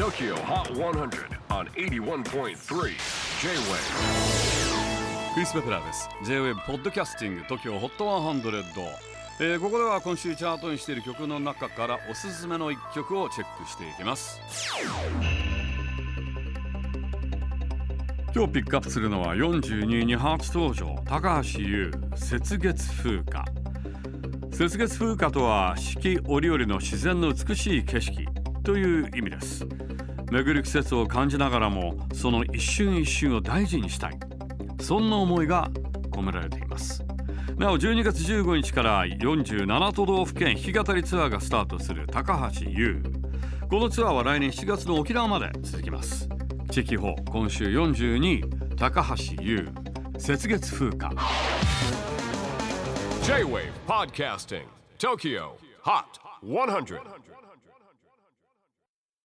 TOKYO HOT 100 on 81.3 J-WAVE クリス・ベプラーです。J-WAVE ポッドキャスティング TOKYO HOT 100、えーここでは今週チャートにしている曲の中からおすすめの一曲をチェックしていきます。今日ピックアップするのは42位に初登場高橋優雪月風花。雪月風花とは四季折々の自然の美しい景色。という意味です。巡る季節を感じながらもその一瞬一瞬を大事にしたい。そんな思いが込められています。なお12月15日から47都道府県弾き語りツアーがスタートする高橋優。このツアーは来年7月の沖縄まで続きます。地域法今週42高橋優。雪月風花。J-WAVE PODCASTING TOKYO HOT 100